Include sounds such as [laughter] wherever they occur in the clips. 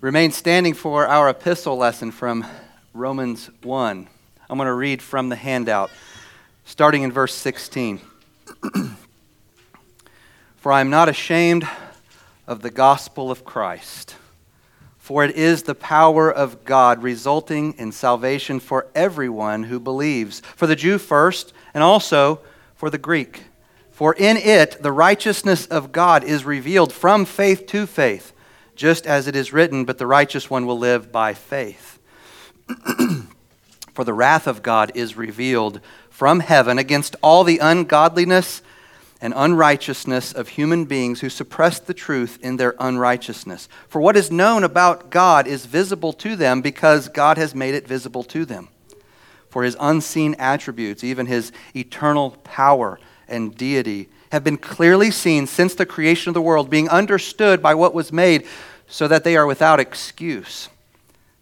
Remain standing for our epistle lesson from Romans 1. I'm going to read from the handout, starting in verse 16. [clears throat] for I am not ashamed of the gospel of Christ, for it is the power of God resulting in salvation for everyone who believes, for the Jew first, and also for the Greek. For in it the righteousness of God is revealed from faith to faith just as it is written, but the righteous one will live by faith. [clears throat] For the wrath of God is revealed from heaven against all the ungodliness and unrighteousness of human beings who suppress the truth in their unrighteousness. For what is known about God is visible to them because God has made it visible to them. For his unseen attributes, even his eternal power and deity, have been clearly seen since the creation of the world, being understood by what was made, so that they are without excuse.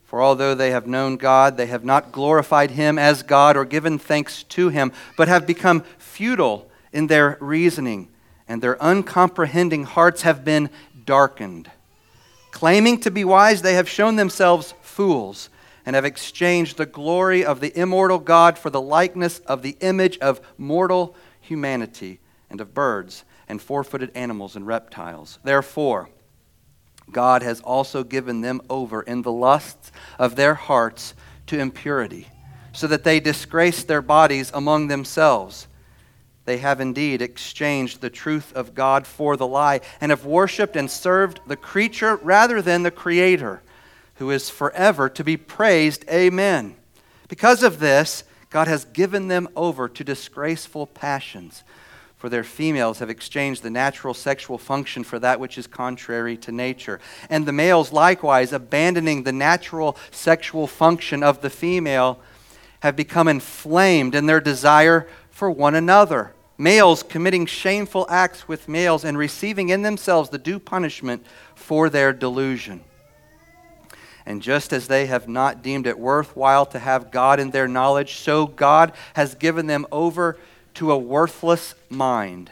For although they have known God, they have not glorified him as God or given thanks to him, but have become futile in their reasoning, and their uncomprehending hearts have been darkened. Claiming to be wise, they have shown themselves fools and have exchanged the glory of the immortal God for the likeness of the image of mortal humanity and of birds and four footed animals and reptiles. Therefore, God has also given them over in the lusts of their hearts to impurity, so that they disgrace their bodies among themselves. They have indeed exchanged the truth of God for the lie, and have worshiped and served the creature rather than the Creator, who is forever to be praised. Amen. Because of this, God has given them over to disgraceful passions for their females have exchanged the natural sexual function for that which is contrary to nature. And the males, likewise, abandoning the natural sexual function of the female, have become inflamed in their desire for one another. Males committing shameful acts with males and receiving in themselves the due punishment for their delusion. And just as they have not deemed it worthwhile to have God in their knowledge, so God has given them over to a worthless mind,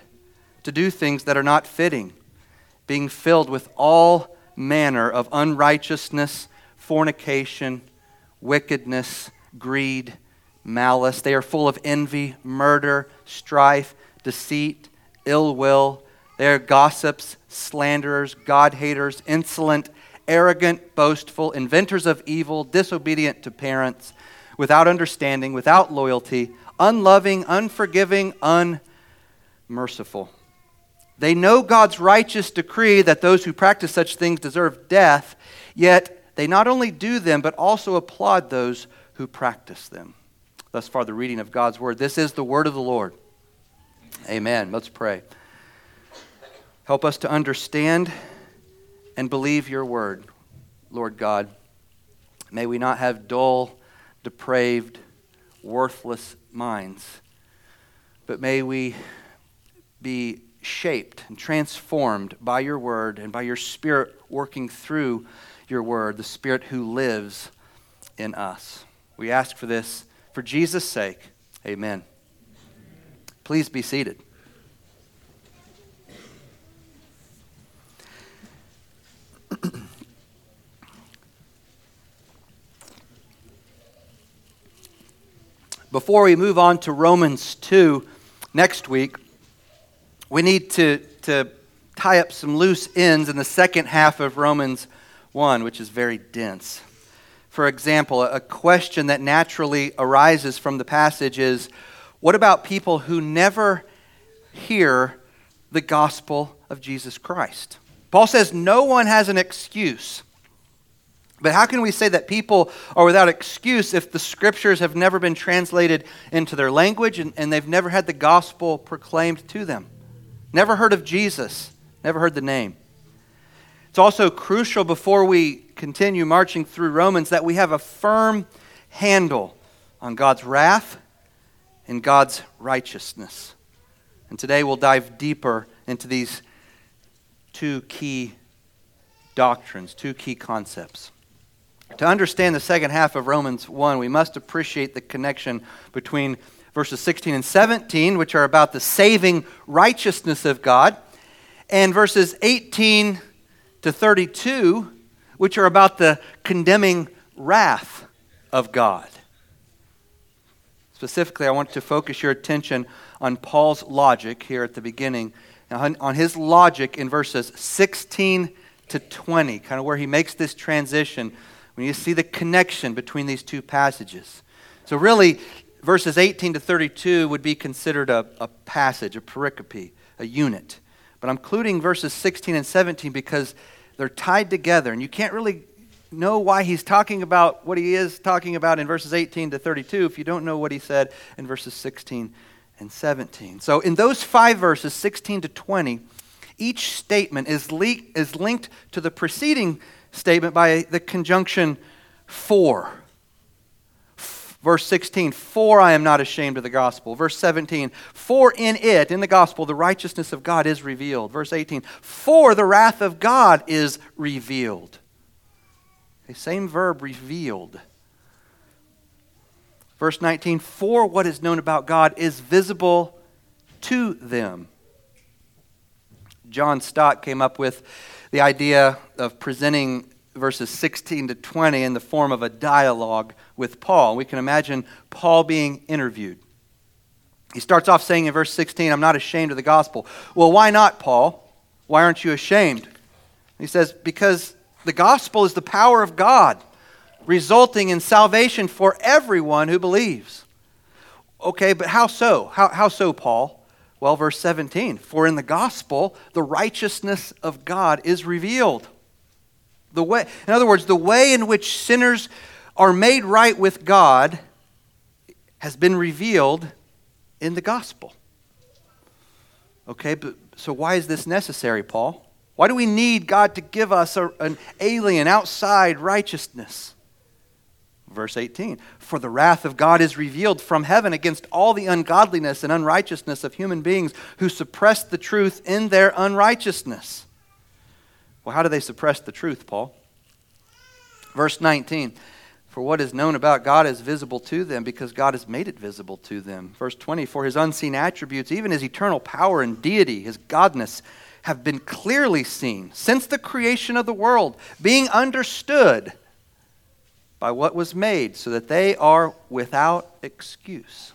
to do things that are not fitting, being filled with all manner of unrighteousness, fornication, wickedness, greed, malice. They are full of envy, murder, strife, deceit, ill will. They are gossips, slanderers, God haters, insolent, arrogant, boastful, inventors of evil, disobedient to parents, without understanding, without loyalty unloving, unforgiving, unmerciful. They know God's righteous decree that those who practice such things deserve death, yet they not only do them, but also applaud those who practice them. Thus far, the reading of God's word. This is the word of the Lord. Amen. Let's pray. Help us to understand and believe your word, Lord God. May we not have dull, depraved, worthless minds. But may we be shaped and transformed by your word and by your spirit working through your word, the spirit who lives in us. We ask for this for Jesus' sake. Amen. Please be seated. [clears throat] Before we move on to Romans 2 next week, we need to, to tie up some loose ends in the second half of Romans 1, which is very dense. For example, a question that naturally arises from the passage is what about people who never hear the gospel of Jesus Christ? Paul says no one has an excuse. But how can we say that people are without excuse if the scriptures have never been translated into their language and, and they've never had the gospel proclaimed to them? Never heard of Jesus, never heard the name. It's also crucial before we continue marching through Romans that we have a firm handle on God's wrath and God's righteousness. And today we'll dive deeper into these two key doctrines, two key concepts. To understand the second half of Romans 1, we must appreciate the connection between verses 16 and 17, which are about the saving righteousness of God, and verses 18 to 32, which are about the condemning wrath of God. Specifically, I want to focus your attention on Paul's logic here at the beginning, on, his logic in verses 16 to 20, kind of where he makes this transition when you see the connection between these two passages. So, really, verses 18 to 32 would be considered a, a passage, a pericope, a unit. But I'm including verses 16 and 17 because they're tied together, and you can't really know why he's talking about what he is talking about in verses 18 to 32 if you don't know what he said in verses 16 and 17. So, in those five verses, 16 to 20, each statement is, le- is linked to the preceding statement by the conjunction for. Verse 16, for I am not ashamed of the gospel. Verse 17, for in it, in the gospel, the righteousness of God is revealed. Verse 18, for the wrath of God is revealed. The same verb, revealed. Verse 19, for what is known about God is visible to them. John Stott came up with the idea of presenting verses 16 to 20 in the form of a dialogue with Paul. We can imagine Paul being interviewed. He starts off saying in verse 16, I'm not ashamed of the gospel. Well, why not, Paul? Why aren't you ashamed? He says, Because the gospel is the power of God, resulting in salvation for everyone who believes. Okay, but how so? How, how so, Paul? Well, verse 17 For in the gospel, the righteousness of God is revealed. The way, in other words, the way in which sinners are made right with God has been revealed in the gospel. Okay, but so why is this necessary, Paul? Why do we need God to give us a, an alien, outside righteousness? Verse 18 For the wrath of God is revealed from heaven against all the ungodliness and unrighteousness of human beings who suppress the truth in their unrighteousness. Well, how do they suppress the truth, Paul? Verse 19 For what is known about God is visible to them because God has made it visible to them. Verse 20 For his unseen attributes, even his eternal power and deity, his godness, have been clearly seen since the creation of the world, being understood by what was made, so that they are without excuse.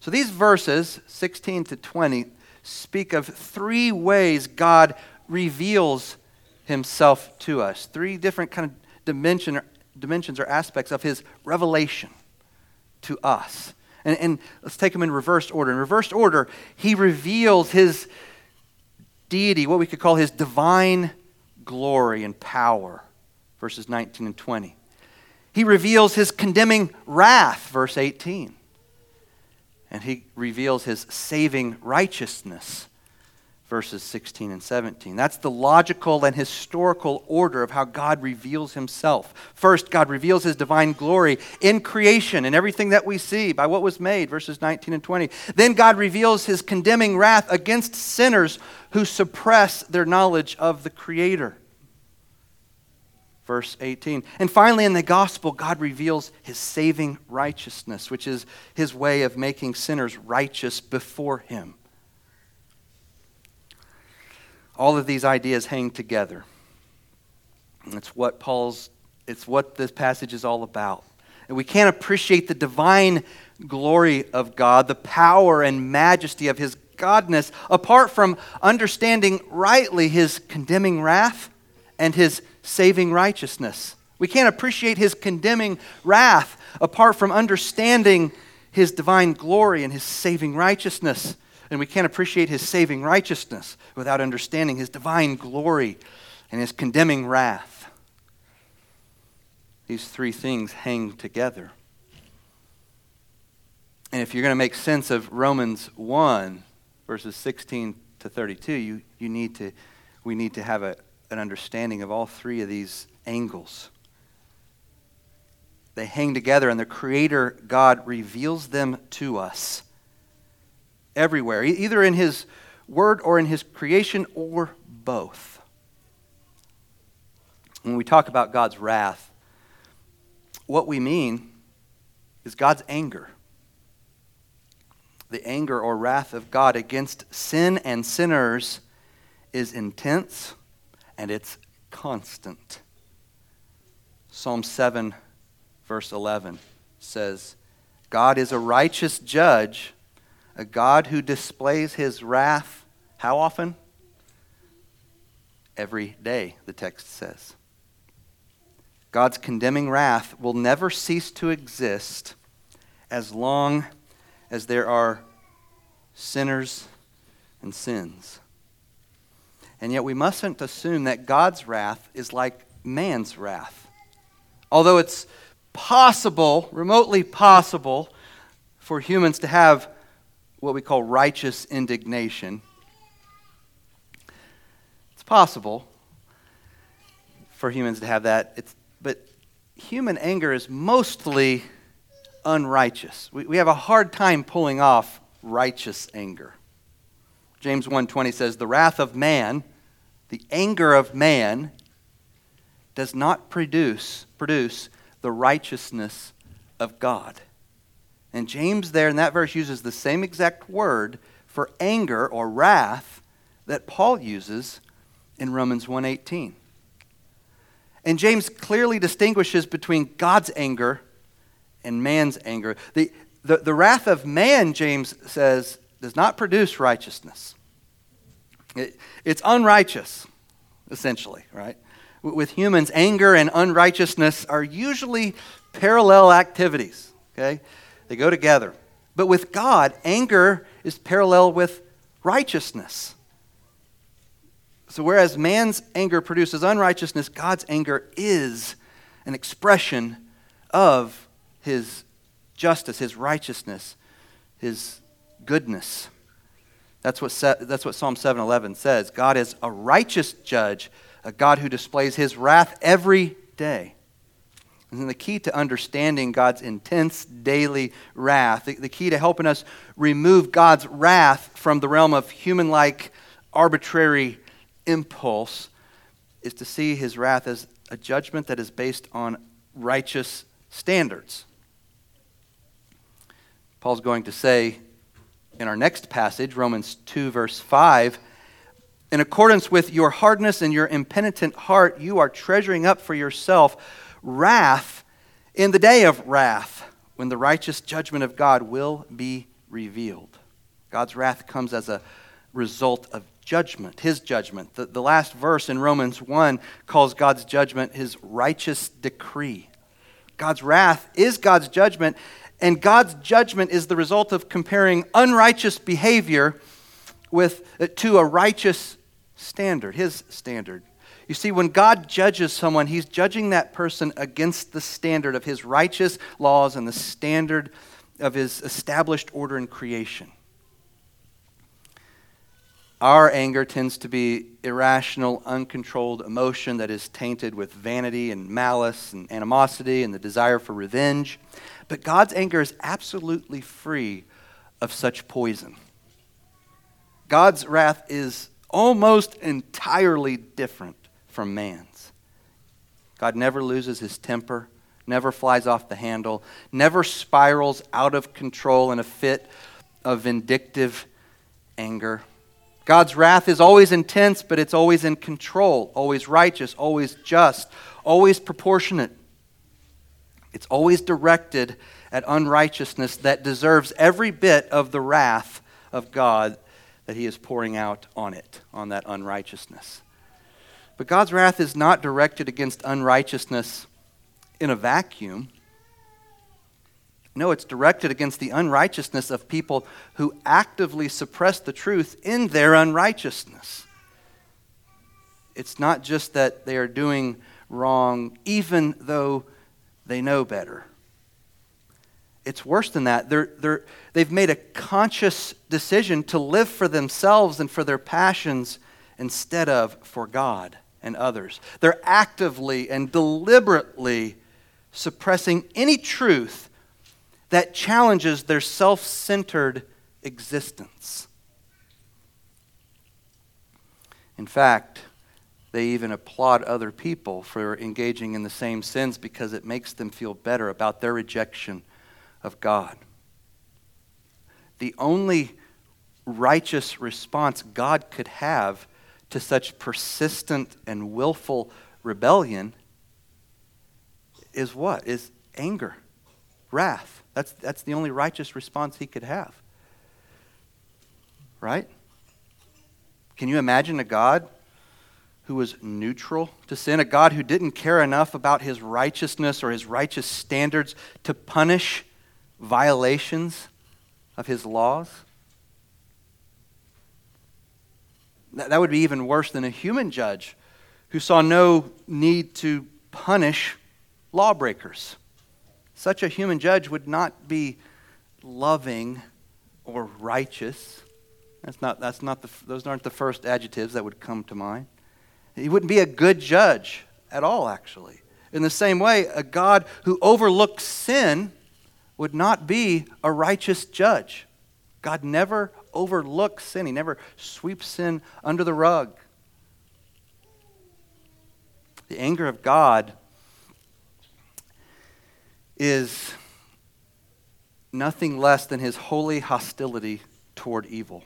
So these verses, 16 to 20, speak of three ways God reveals himself to us. Three different kind of dimension, dimensions or aspects of his revelation to us. And, and let's take them in reverse order. In reverse order, he reveals his deity, what we could call his divine glory and power, verses 19 and 20. He reveals his condemning wrath, verse 18. And he reveals his saving righteousness, verses 16 and 17. That's the logical and historical order of how God reveals himself. First, God reveals his divine glory in creation and everything that we see by what was made, verses 19 and 20. Then God reveals his condemning wrath against sinners who suppress their knowledge of the Creator. Verse 18. And finally, in the gospel, God reveals his saving righteousness, which is his way of making sinners righteous before him all of these ideas hang together. It's what Paul's, it's what this passage is all about. And we can't appreciate the divine glory of God, the power and majesty of his godness, apart from understanding rightly his condemning wrath and his saving righteousness. We can't appreciate his condemning wrath apart from understanding his divine glory and his saving righteousness. And we can't appreciate his saving righteousness without understanding his divine glory and his condemning wrath. These three things hang together. And if you're going to make sense of Romans 1, verses 16 to 32, you, you need to, we need to have a, an understanding of all three of these angles. They hang together, and the Creator God reveals them to us everywhere, either in His Word or in His creation or both. When we talk about God's wrath, what we mean is God's anger. The anger or wrath of God against sin and sinners is intense and it's constant. Psalm 7, verse 11 says, God is a righteous judge, a God who displays his wrath how often? Every day, the text says. God's condemning wrath will never cease to exist as long as there are sinners and sins. And yet, we mustn't assume that God's wrath is like man's wrath. Although it's possible, remotely possible, for humans to have what we call righteous indignation, it's possible for humans to have that. It's, but human anger is mostly unrighteous. We, we have a hard time pulling off righteous anger. James 1:20 says the wrath of man, the anger of man does not produce produce the righteousness of God. And James there in that verse uses the same exact word for anger or wrath that Paul uses in Romans 1:18. And James clearly distinguishes between God's anger and man's anger. The, the, the wrath of man, James says, does not produce righteousness. It, it's unrighteous, essentially, right? With humans, anger and unrighteousness are usually parallel activities, okay? They go together. But with God, anger is parallel with righteousness. So, whereas man's anger produces unrighteousness, God's anger is an expression of his justice, his righteousness, his goodness. That's what, that's what Psalm 711 says. God is a righteous judge, a God who displays his wrath every day. And the key to understanding God's intense daily wrath, the, the key to helping us remove God's wrath from the realm of human like arbitrary impulse, is to see his wrath as a judgment that is based on righteous standards. Paul's going to say in our next passage, Romans 2, verse 5, in accordance with your hardness and your impenitent heart, you are treasuring up for yourself wrath in the day of wrath, when the righteous judgment of God will be revealed. God's wrath comes as a result of judgment, his judgment. The, the last verse in Romans 1 calls God's judgment his righteous decree. God's wrath is God's judgment, and God's judgment is the result of comparing unrighteous behavior with, uh, to a righteous standard, his standard. You see, when God judges someone, he's judging that person against the standard of his righteous laws and the standard of his established order in creation. Our anger tends to be irrational, uncontrolled emotion that is tainted with vanity and malice and animosity and the desire for revenge. But God's anger is absolutely free of such poison. God's wrath is almost entirely different from man's. God never loses his temper, never flies off the handle, never spirals out of control in a fit of vindictive anger. God's wrath is always intense, but it's always in control, always righteous, always just, always proportionate. It's always directed at unrighteousness that deserves every bit of the wrath of God that He is pouring out on it, on that unrighteousness. But God's wrath is not directed against unrighteousness in a vacuum. No, it's directed against the unrighteousness of people who actively suppress the truth in their unrighteousness. It's not just that they are doing wrong, even though they know better. It's worse than that. They're, they're, they've made a conscious decision to live for themselves and for their passions instead of for God and others. They're actively and deliberately suppressing any truth that challenges their self centered existence. In fact, they even applaud other people for engaging in the same sins because it makes them feel better about their rejection of God. The only righteous response God could have to such persistent and willful rebellion is what? Is anger, wrath. That's, that's the only righteous response he could have. Right? Can you imagine a God who was neutral to sin, a God who didn't care enough about his righteousness or his righteous standards to punish violations of his laws? That that would be even worse than a human judge who saw no need to punish lawbreakers. Such a human judge would not be loving or righteous. That's not, that's not the, those aren't the first adjectives that would come to mind. He wouldn't be a good judge at all, actually. In the same way, a God who overlooks sin would not be a righteous judge. God never overlooks sin, He never sweeps sin under the rug. The anger of God is nothing less than His holy hostility toward evil,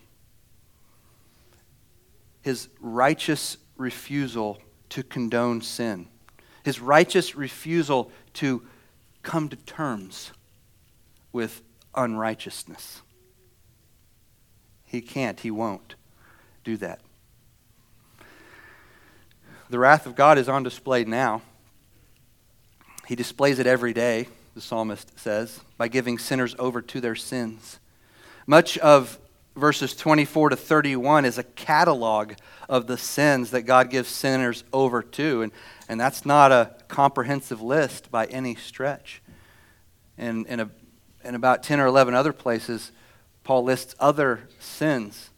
His righteous refusal to condone sin, His righteous refusal to come to terms with unrighteousness. He can't, he won't do that. The wrath of God is on display now. He displays it every day, the psalmist says, by giving sinners over to their sins. Much of verses 24 to 31 is a catalog of the sins that God gives sinners over to. And, and that's not a comprehensive list by any stretch. And in, a, in about 10 or 11 other places, Paul lists other sins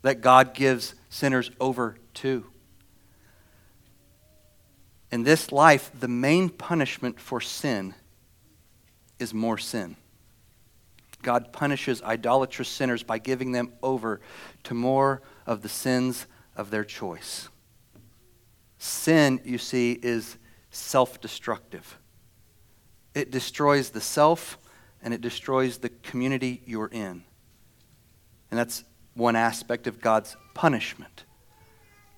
that God gives sinners over to. In this life, the main punishment for sin is more sin. God punishes idolatrous sinners by giving them over to more of the sins of their choice. Sin, you see, is self destructive. It destroys the self and it destroys the community you're in. And that's one aspect of God's punishment,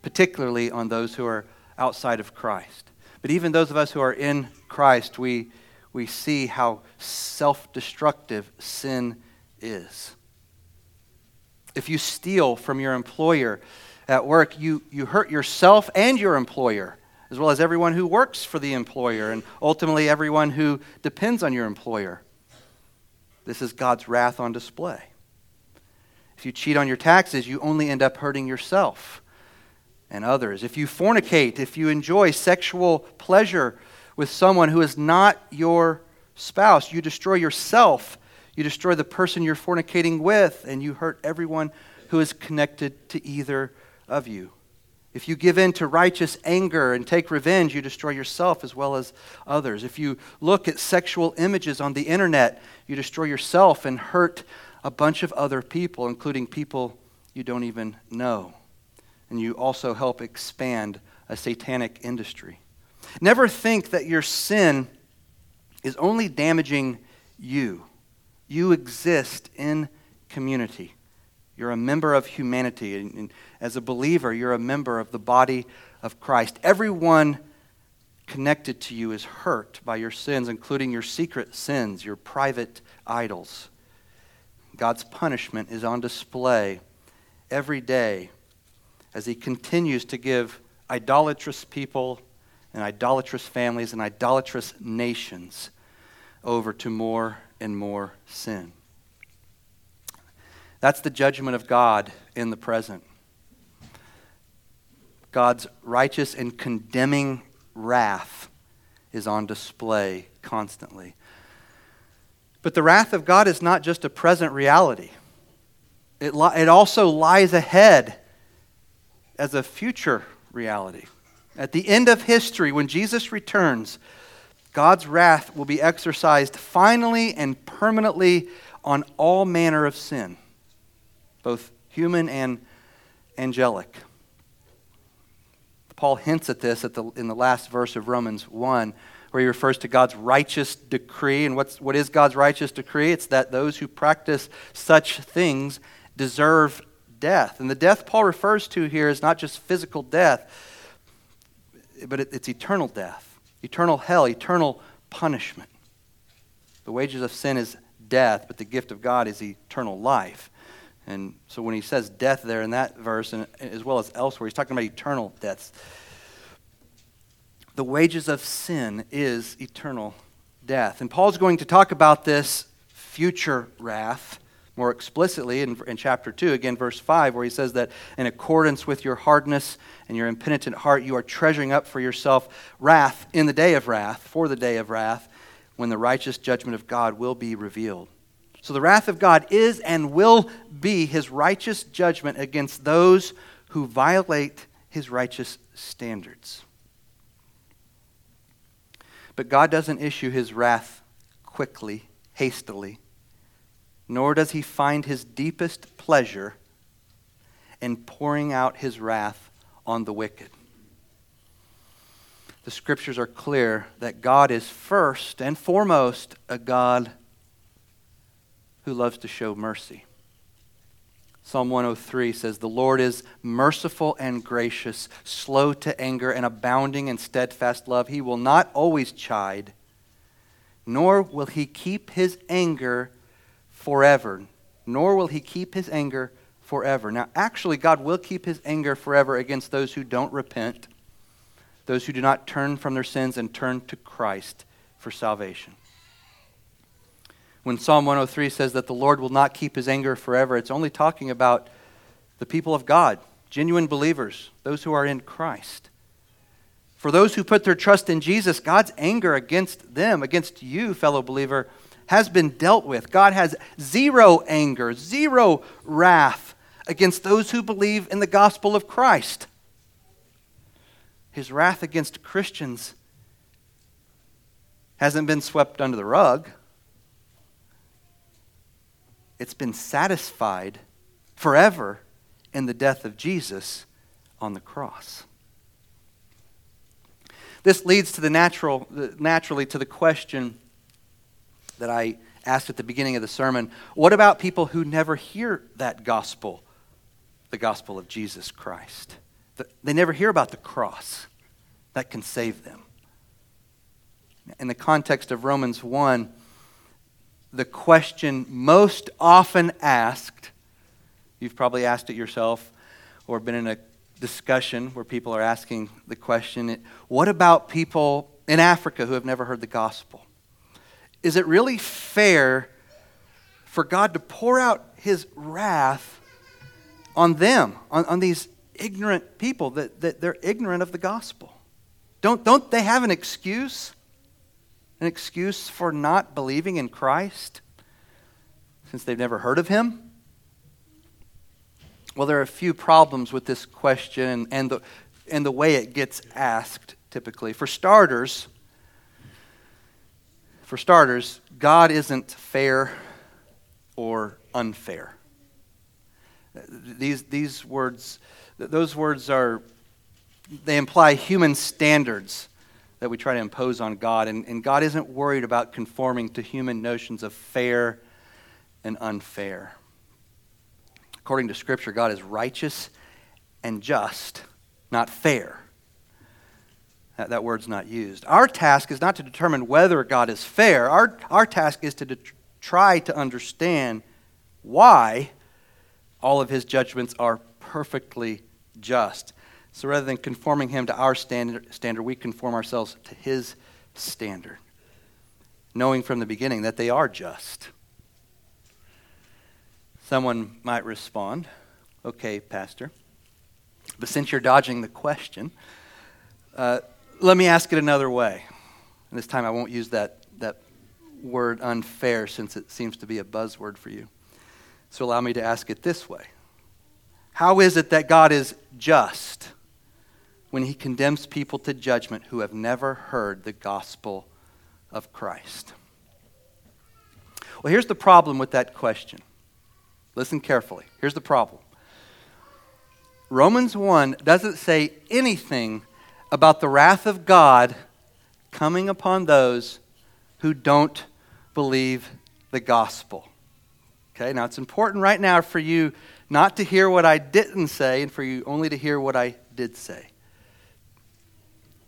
particularly on those who are outside of Christ. But even those of us who are in Christ, we, we see how self destructive sin is. If you steal from your employer at work, you, you hurt yourself and your employer, as well as everyone who works for the employer, and ultimately everyone who depends on your employer. This is God's wrath on display. If you cheat on your taxes, you only end up hurting yourself and others. If you fornicate, if you enjoy sexual pleasure with someone who is not your spouse, you destroy yourself. You destroy the person you're fornicating with, and you hurt everyone who is connected to either of you. If you give in to righteous anger and take revenge, you destroy yourself as well as others. If you look at sexual images on the internet, you destroy yourself and hurt a bunch of other people, including people you don't even know. And you also help expand a satanic industry. Never think that your sin is only damaging you. You exist in community. You're a member of humanity. And as a believer, you're a member of the body of Christ. Everyone connected to you is hurt by your sins, including your secret sins, your private idols. God's punishment is on display every day as He continues to give idolatrous people and idolatrous families and idolatrous nations over to more and more sin. That's the judgment of God in the present. God's righteous and condemning wrath is on display constantly. But the wrath of God is not just a present reality, it, li- it also lies ahead as a future reality. At the end of history, when Jesus returns, God's wrath will be exercised finally and permanently on all manner of sin, both human and angelic. Paul hints at this at the, in the last verse of Romans 1 where he refers to God's righteous decree. And what's, what is God's righteous decree? It's that those who practice such things deserve death. And the death Paul refers to here is not just physical death, but it, it's eternal death, eternal hell, eternal punishment. The wages of sin is death, but the gift of God is eternal life. And so when he says death there in that verse, and as well as elsewhere, he's talking about eternal deaths. The wages of sin is eternal death. And Paul's going to talk about this future wrath more explicitly in, in chapter 2, again, verse 5, where he says that in accordance with your hardness and your impenitent heart, you are treasuring up for yourself wrath in the day of wrath, for the day of wrath, when the righteous judgment of God will be revealed. So the wrath of God is and will be his righteous judgment against those who violate his righteous standards. But God doesn't issue his wrath quickly, hastily nor does he find his deepest pleasure in pouring out his wrath on the wicked. The scriptures are clear that God is first and foremost a God who loves to show mercy. Psalm 103 says, The Lord is merciful and gracious, slow to anger, and abounding in steadfast love. He will not always chide, nor will he keep his anger forever, nor will he keep his anger forever. Now, actually, God will keep his anger forever against those who don't repent, those who do not turn from their sins and turn to Christ for salvation. When Psalm 103 says that the Lord will not keep his anger forever, it's only talking about the people of God, genuine believers, those who are in Christ. For those who put their trust in Jesus, God's anger against them, against you, fellow believer, has been dealt with. God has zero anger, zero wrath against those who believe in the gospel of Christ. His wrath against Christians hasn't been swept under the rug, it's been satisfied forever in the death of Jesus on the cross. This leads to the natural, naturally to the question that I asked at the beginning of the sermon what about people who never hear that gospel, the gospel of Jesus Christ? They never hear about the cross that can save them. In the context of Romans 1, the question most often asked, you've probably asked it yourself or been in a discussion where people are asking the question what about people in Africa who have never heard the gospel? Is it really fair for God to pour out his wrath on them, on, on these ignorant people, that, that they're ignorant of the gospel? Don't, don't they have an excuse? An excuse for not believing in Christ since they've never heard of him? Well, there are a few problems with this question and the, and the way it gets asked typically. For starters, for starters, God isn't fair or unfair. These, these words, those words are, they imply human standards that we try to impose on God. And, and God isn't worried about conforming to human notions of fair and unfair. According to Scripture, God is righteous and just, not fair. That, that word's not used. Our task is not to determine whether God is fair. Our, our task is to de- try to understand why all of his judgments are perfectly just. So rather than conforming him to our standard, standard, we conform ourselves to his standard, knowing from the beginning that they are just. Someone might respond, okay, Pastor, but since you're dodging the question, uh, let me ask it another way. And this time I won't use that, that word unfair since it seems to be a buzzword for you. So allow me to ask it this way How is it that God is just when he condemns people to judgment who have never heard the gospel of Christ? Well, here's the problem with that question. Listen carefully. Here's the problem Romans 1 doesn't say anything about the wrath of God coming upon those who don't believe the gospel. Okay, now it's important right now for you not to hear what I didn't say and for you only to hear what I did say.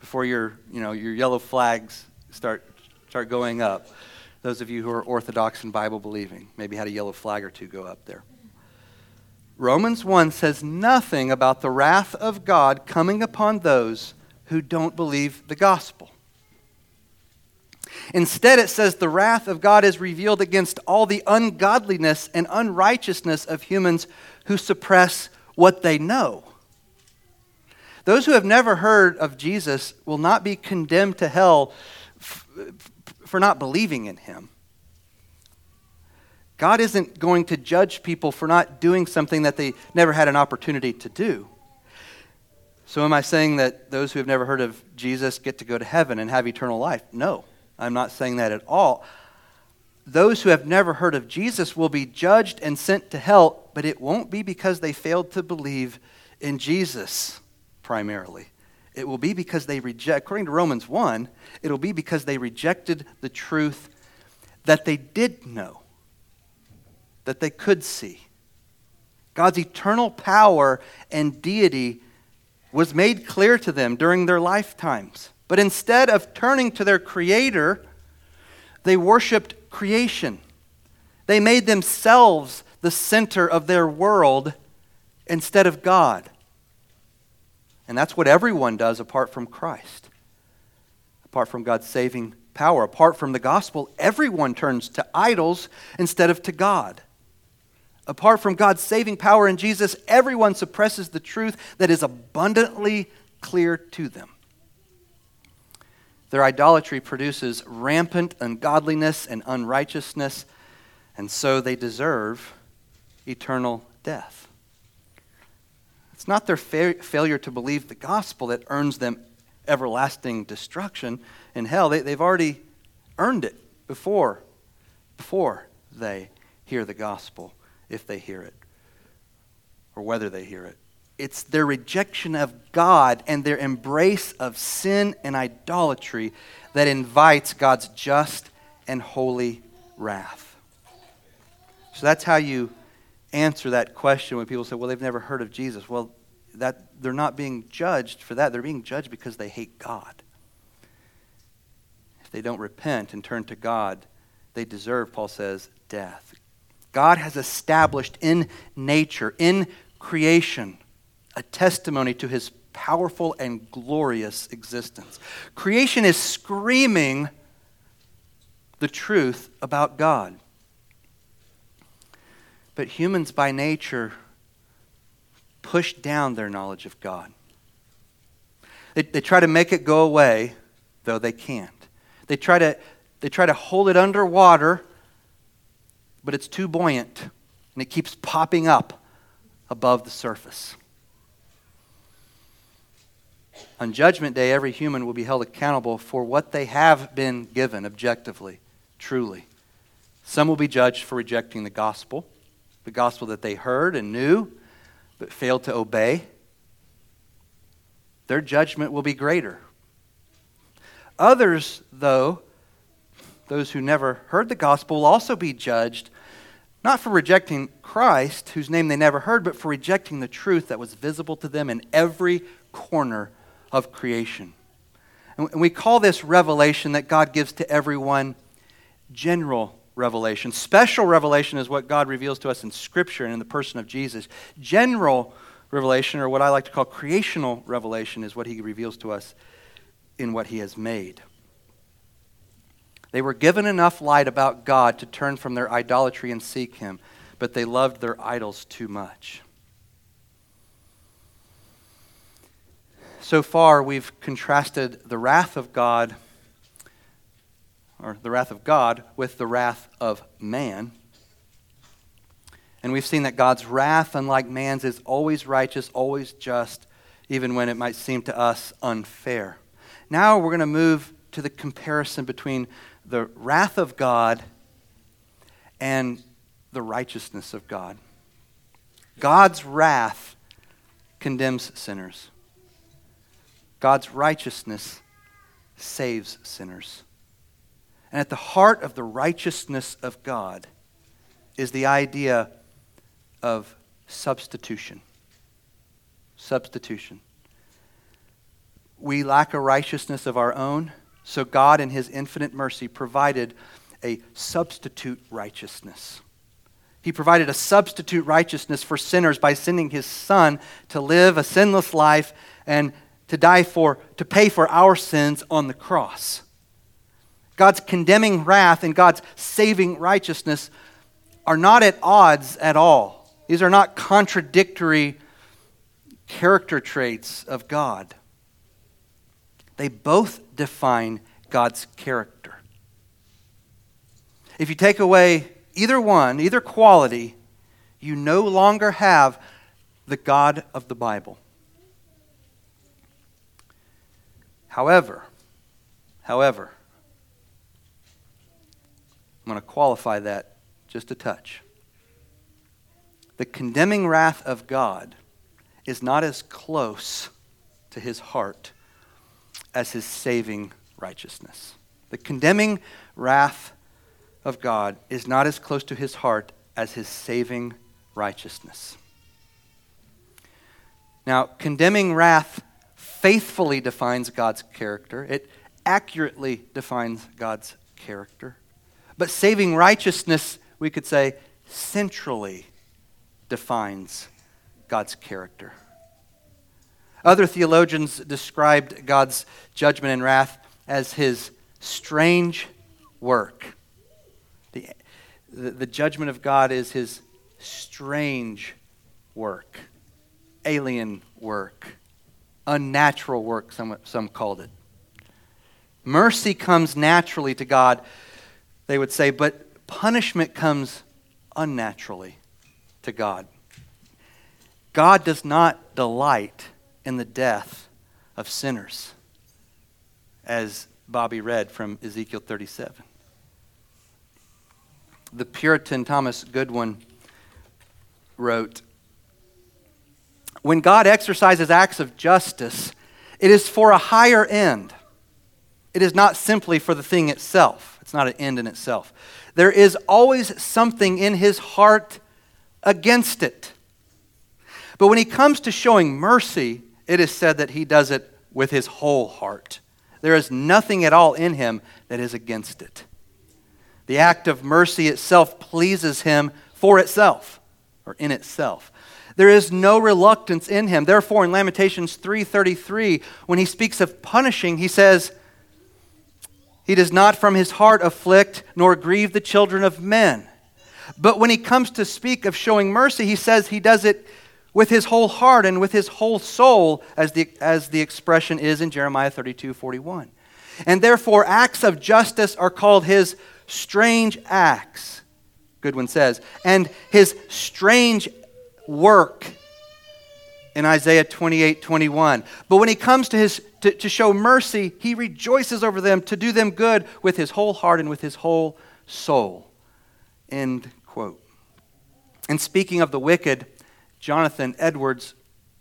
Before your, you know, your yellow flags start, start going up. Those of you who are Orthodox and Bible believing, maybe had a yellow flag or two go up there. Romans 1 says nothing about the wrath of God coming upon those who don't believe the gospel. Instead, it says the wrath of God is revealed against all the ungodliness and unrighteousness of humans who suppress what they know. Those who have never heard of Jesus will not be condemned to hell f- for not believing in him. God isn't going to judge people for not doing something that they never had an opportunity to do. So, am I saying that those who have never heard of Jesus get to go to heaven and have eternal life? No, I'm not saying that at all. Those who have never heard of Jesus will be judged and sent to hell, but it won't be because they failed to believe in Jesus primarily. It will be because they reject, according to Romans 1, it'll be because they rejected the truth that they did know, that they could see. God's eternal power and deity was made clear to them during their lifetimes. But instead of turning to their Creator, they worshiped creation. They made themselves the center of their world instead of God. And that's what everyone does apart from Christ. Apart from God's saving power, apart from the gospel, everyone turns to idols instead of to God. Apart from God's saving power in Jesus, everyone suppresses the truth that is abundantly clear to them. Their idolatry produces rampant ungodliness and unrighteousness, and so they deserve eternal death. It's not their fa- failure to believe the gospel that earns them everlasting destruction in hell. They, they've already earned it before, before they hear the gospel if they hear it or whether they hear it. It's their rejection of God and their embrace of sin and idolatry that invites God's just and holy wrath. So that's how you answer that question when people say, well, they've never heard of Jesus. Well, that, they're not being judged for that. They're being judged because they hate God. If they don't repent and turn to God, they deserve, Paul says, death. God has established in nature, in creation, a testimony to his powerful and glorious existence. Creation is screaming the truth about God. But humans by nature push down their knowledge of God. They, they try to make it go away, though they can't. They try to, they try to hold it underwater but it's too buoyant and it keeps popping up above the surface. On Judgment Day, every human will be held accountable for what they have been given objectively, truly. Some will be judged for rejecting the gospel, the gospel that they heard and knew, but failed to obey. Their judgment will be greater. Others, though, those who never heard the gospel will also be judged, not for rejecting Christ, whose name they never heard, but for rejecting the truth that was visible to them in every corner of creation. And we call this revelation that God gives to everyone general revelation. Special revelation is what God reveals to us in Scripture and in the person of Jesus. General revelation, or what I like to call creational revelation, is what He reveals to us in what He has made. They were given enough light about God to turn from their idolatry and seek Him, but they loved their idols too much. So far, we've contrasted the wrath of God, or the wrath of God, with the wrath of man. And we've seen that God's wrath, unlike man's, is always righteous, always just, even when it might seem to us unfair. Now we're going to move to the comparison between the wrath of God and the righteousness of God. God's wrath condemns sinners. God's righteousness saves sinners. And at the heart of the righteousness of God is the idea of substitution. Substitution. We lack a righteousness of our own So God, in his infinite mercy, provided a substitute righteousness. He provided a substitute righteousness for sinners by sending his son to live a sinless life and to die for to pay for our sins on the cross. God's condemning wrath and God's saving righteousness are not at odds at all. These are not contradictory character traits of God. They both define God's character. If you take away either one, either quality, you no longer have the God of the Bible. However, however, I'm going to qualify that just a touch. The condemning wrath of God is not as close to his heart as his saving righteousness. The condemning wrath of God is not as close to his heart as his saving righteousness. Now, condemning wrath faithfully defines God's character, it accurately defines God's character. But saving righteousness, we could say, centrally defines God's character. Other theologians described God's judgment and wrath as his strange work. The, the, judgment of God is his strange work, alien work, unnatural work, some, some called it. Mercy comes naturally to God, they would say, but punishment comes unnaturally to God. God does not delight in the death of sinners, as Bobby read from Ezekiel 37. The Puritan Thomas Goodwin wrote When God exercises acts of justice, it is for a higher end. It is not simply for the thing itself, it's not an end in itself. There is always something in his heart against it. But when he comes to showing mercy, it is said that he does it with his whole heart. There is nothing at all in him that is against it. The act of mercy itself pleases him for itself or in itself. There is no reluctance in him. Therefore in Lamentations 3:33 when he speaks of punishing he says he does not from his heart afflict nor grieve the children of men. But when he comes to speak of showing mercy, he says he does it with his whole heart and with his whole soul, as the, as the expression is in Jeremiah 32 41. And therefore, acts of justice are called his strange acts, Goodwin says, and his strange work in Isaiah 28 21. But when he comes to, his, to, to show mercy, he rejoices over them to do them good with his whole heart and with his whole soul. End quote. And speaking of the wicked, Jonathan Edwards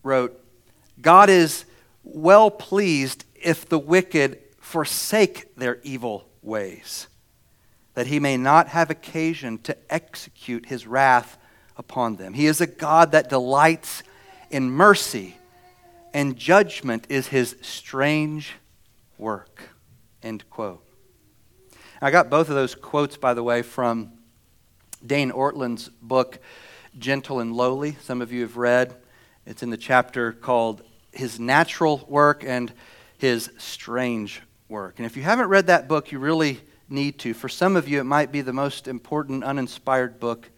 wrote God is well pleased if the wicked forsake their evil ways, that he may not have occasion to execute his wrath upon them. He is a God that delights in mercy, and judgment is his strange work. End quote. I got both of those quotes, by the way, from Dane Ortlund's book, Gentle and Lowly. Some of you have read. It's in the chapter called His Natural Work and His Strange Work. And if you haven't read that book, you really need to. For some of you, it might be the most important, uninspired book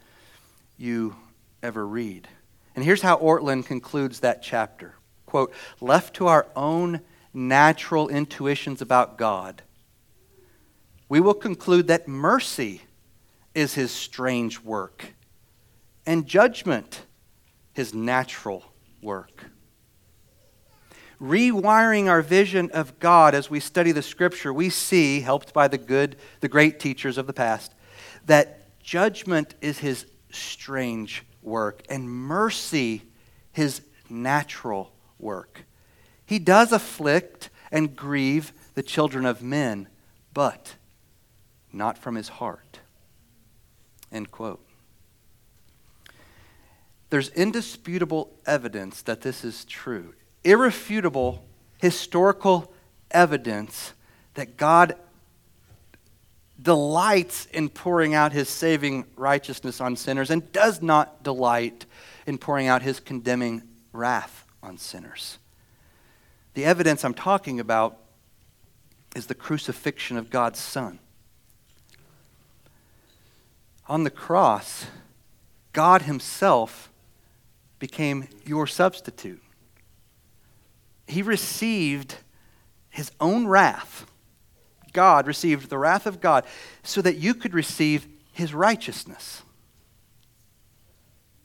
you ever read. And here's how Ortlund concludes that chapter quote, left to our own natural intuitions about God, we will conclude that mercy is his strange work, and judgment his natural work. Rewiring our vision of God as we study the scripture, we see, helped by the good, the great teachers of the past, that judgment is his strange work and mercy his natural work. He does afflict and grieve the children of men, but not from his heart. End quote. There's indisputable evidence that this is true. Irrefutable historical evidence that God delights in pouring out his saving righteousness on sinners and does not delight in pouring out his condemning wrath on sinners. The evidence I'm talking about is the crucifixion of God's Son. On the cross, God Himself became your substitute. He received His own wrath God received the wrath of God so that you could receive his righteousness.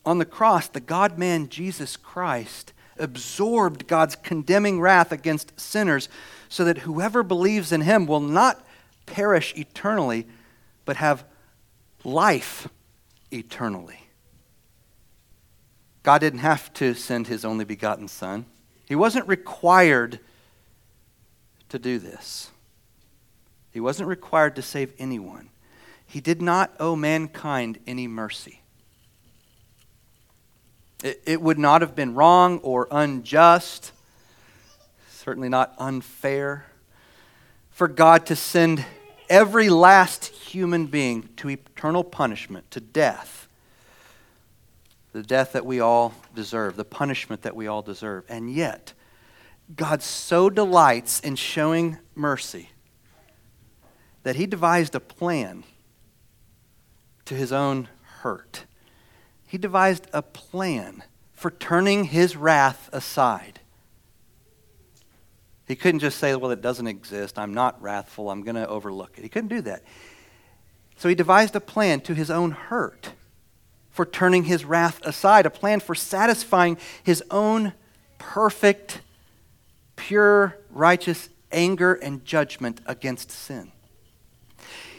On the cross, the God man Jesus Christ absorbed God's condemning wrath against sinners so that whoever believes in him will not perish eternally, but have life eternally. God didn't have to send his only begotten Son, he wasn't required to do this. He wasn't required to save anyone. He did not owe mankind any mercy. It, it would not have been wrong or unjust, certainly not unfair, for God to send every last human being to eternal punishment, to death. The death that we all deserve, the punishment that we all deserve. And yet, God so delights in showing mercy that he devised a plan to his own hurt. He devised a plan for turning his wrath aside. He couldn't just say, Well, it doesn't exist. I'm not wrathful. I'm going to overlook it. He couldn't do that. So he devised a plan to his own hurt for turning his wrath aside, a plan for satisfying his own perfect, pure, righteous anger and judgment against sin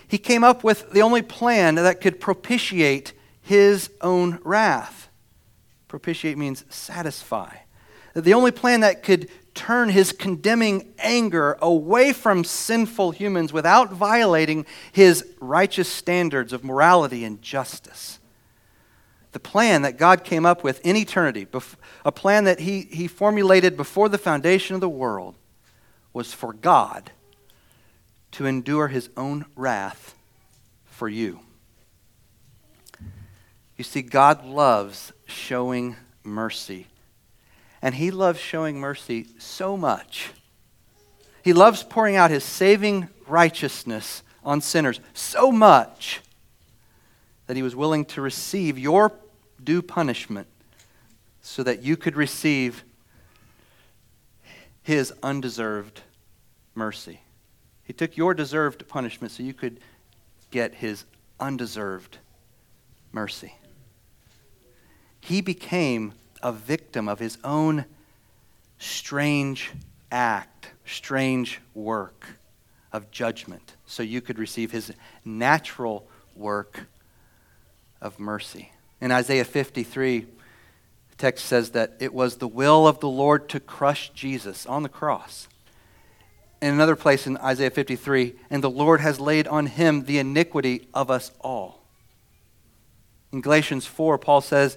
he came up with the only plan that could propitiate his own wrath. Propitiate means satisfy. The only plan that could turn his condemning anger away from sinful humans without violating his righteous standards of morality and justice. The plan that God came up with in eternity, a plan that he, he formulated before the foundation of the world, was for God to endure his own wrath for you. You see, God loves showing mercy. And he loves showing mercy so much. He loves pouring out his saving righteousness on sinners so much that he was willing to receive your due punishment so that you could receive his undeserved mercy. He took your deserved punishment so you could get his undeserved mercy. He became a victim of his own strange act, strange work of judgment, so you could receive his natural work of mercy. In Isaiah 53, the text says that it was the will of the Lord to crush Jesus on the cross in another place in Isaiah 53, and the Lord has laid on him the iniquity of us all. In Galatians 4, Paul says,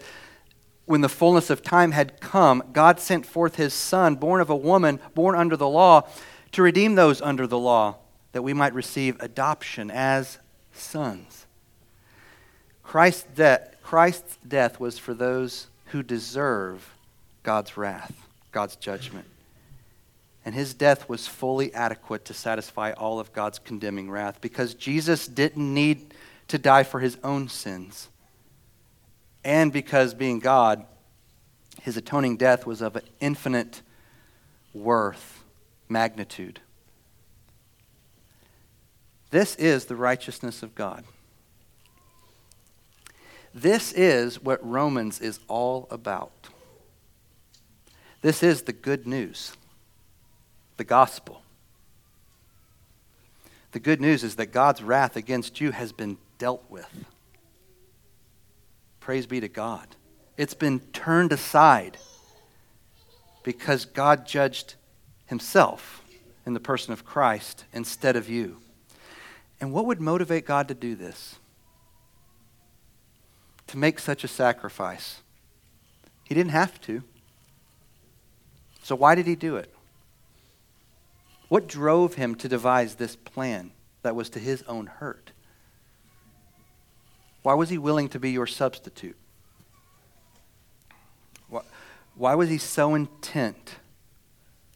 when the fullness of time had come, God sent forth his Son, born of a woman, born under the law, to redeem those under the law, that we might receive adoption as sons. Christ's, de- Christ's death was for those who deserve God's wrath, God's judgment and his death was fully adequate to satisfy all of God's condemning wrath because Jesus didn't need to die for his own sins. And because being God, his atoning death was of an infinite worth, magnitude. This is the righteousness of God. This is what Romans is all about. This is the good news the gospel. The good news is that God's wrath against you has been dealt with. Praise be to God. It's been turned aside because God judged himself in the person of Christ instead of you. And what would motivate God to do this? To make such a sacrifice? He didn't have to. So why did he do it? What drove him to devise this plan that was to his own hurt? Why was he willing to be your substitute? Why was he so intent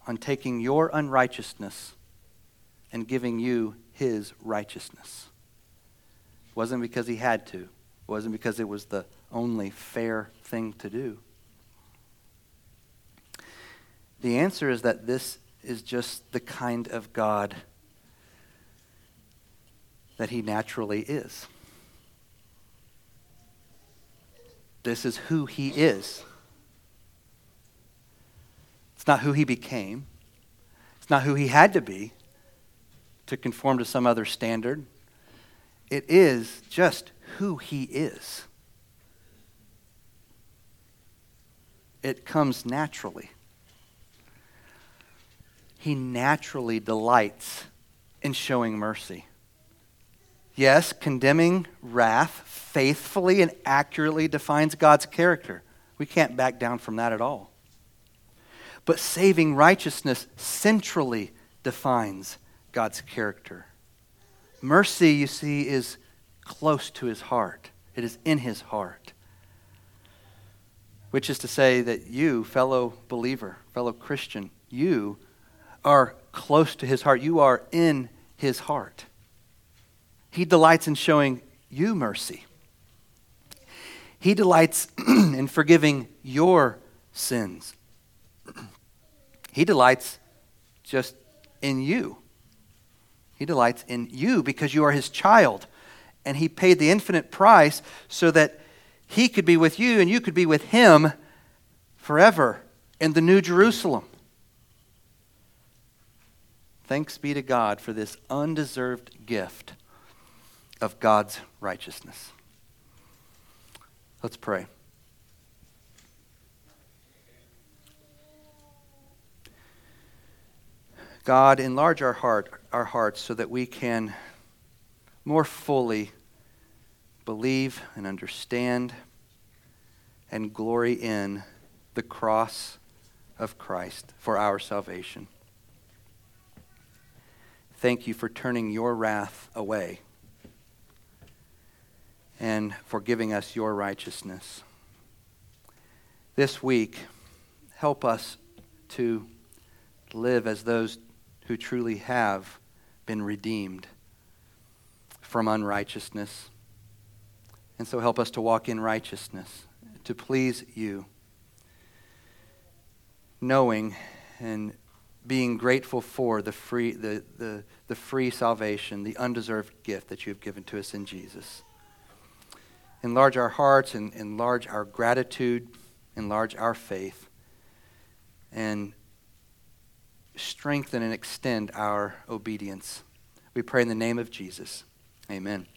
on taking your unrighteousness and giving you his righteousness? It wasn't because he had to. Wasn't because it was the only fair thing to do. The answer is that this is just the kind of God that he naturally is. This is who he is. It's not who he became. It's not who he had to be to conform to some other standard. It is just who he is. It comes naturally. He naturally delights in showing mercy. Yes, condemning wrath faithfully and accurately defines God's character. We can't back down from that at all. But saving righteousness centrally defines God's character. Mercy, you see, is close to his heart, it is in his heart. Which is to say that you, fellow believer, fellow Christian, you are close to his heart. You are in his heart. He delights in showing you mercy. He delights [clears throat] in forgiving your sins. [clears throat] He delights just in you. He delights in you because you are his child. And he paid the infinite price so that he could be with you and you could be with him forever in the New Jerusalem. Thanks be to God for this undeserved gift of God's righteousness. Let's pray. God, enlarge our heart, our hearts so that we can more fully believe and understand and glory in the cross of Christ for our salvation. Thank you for turning your wrath away and for giving us your righteousness. This week, help us to live as those who truly have been redeemed from unrighteousness. And so help us to walk in righteousness, to please you, knowing and being grateful for the free, the, the, the free salvation, the undeserved gift that you have given to us in Jesus. Enlarge our hearts and enlarge our gratitude, enlarge our faith, and strengthen and extend our obedience. We pray in the name of Jesus. Amen.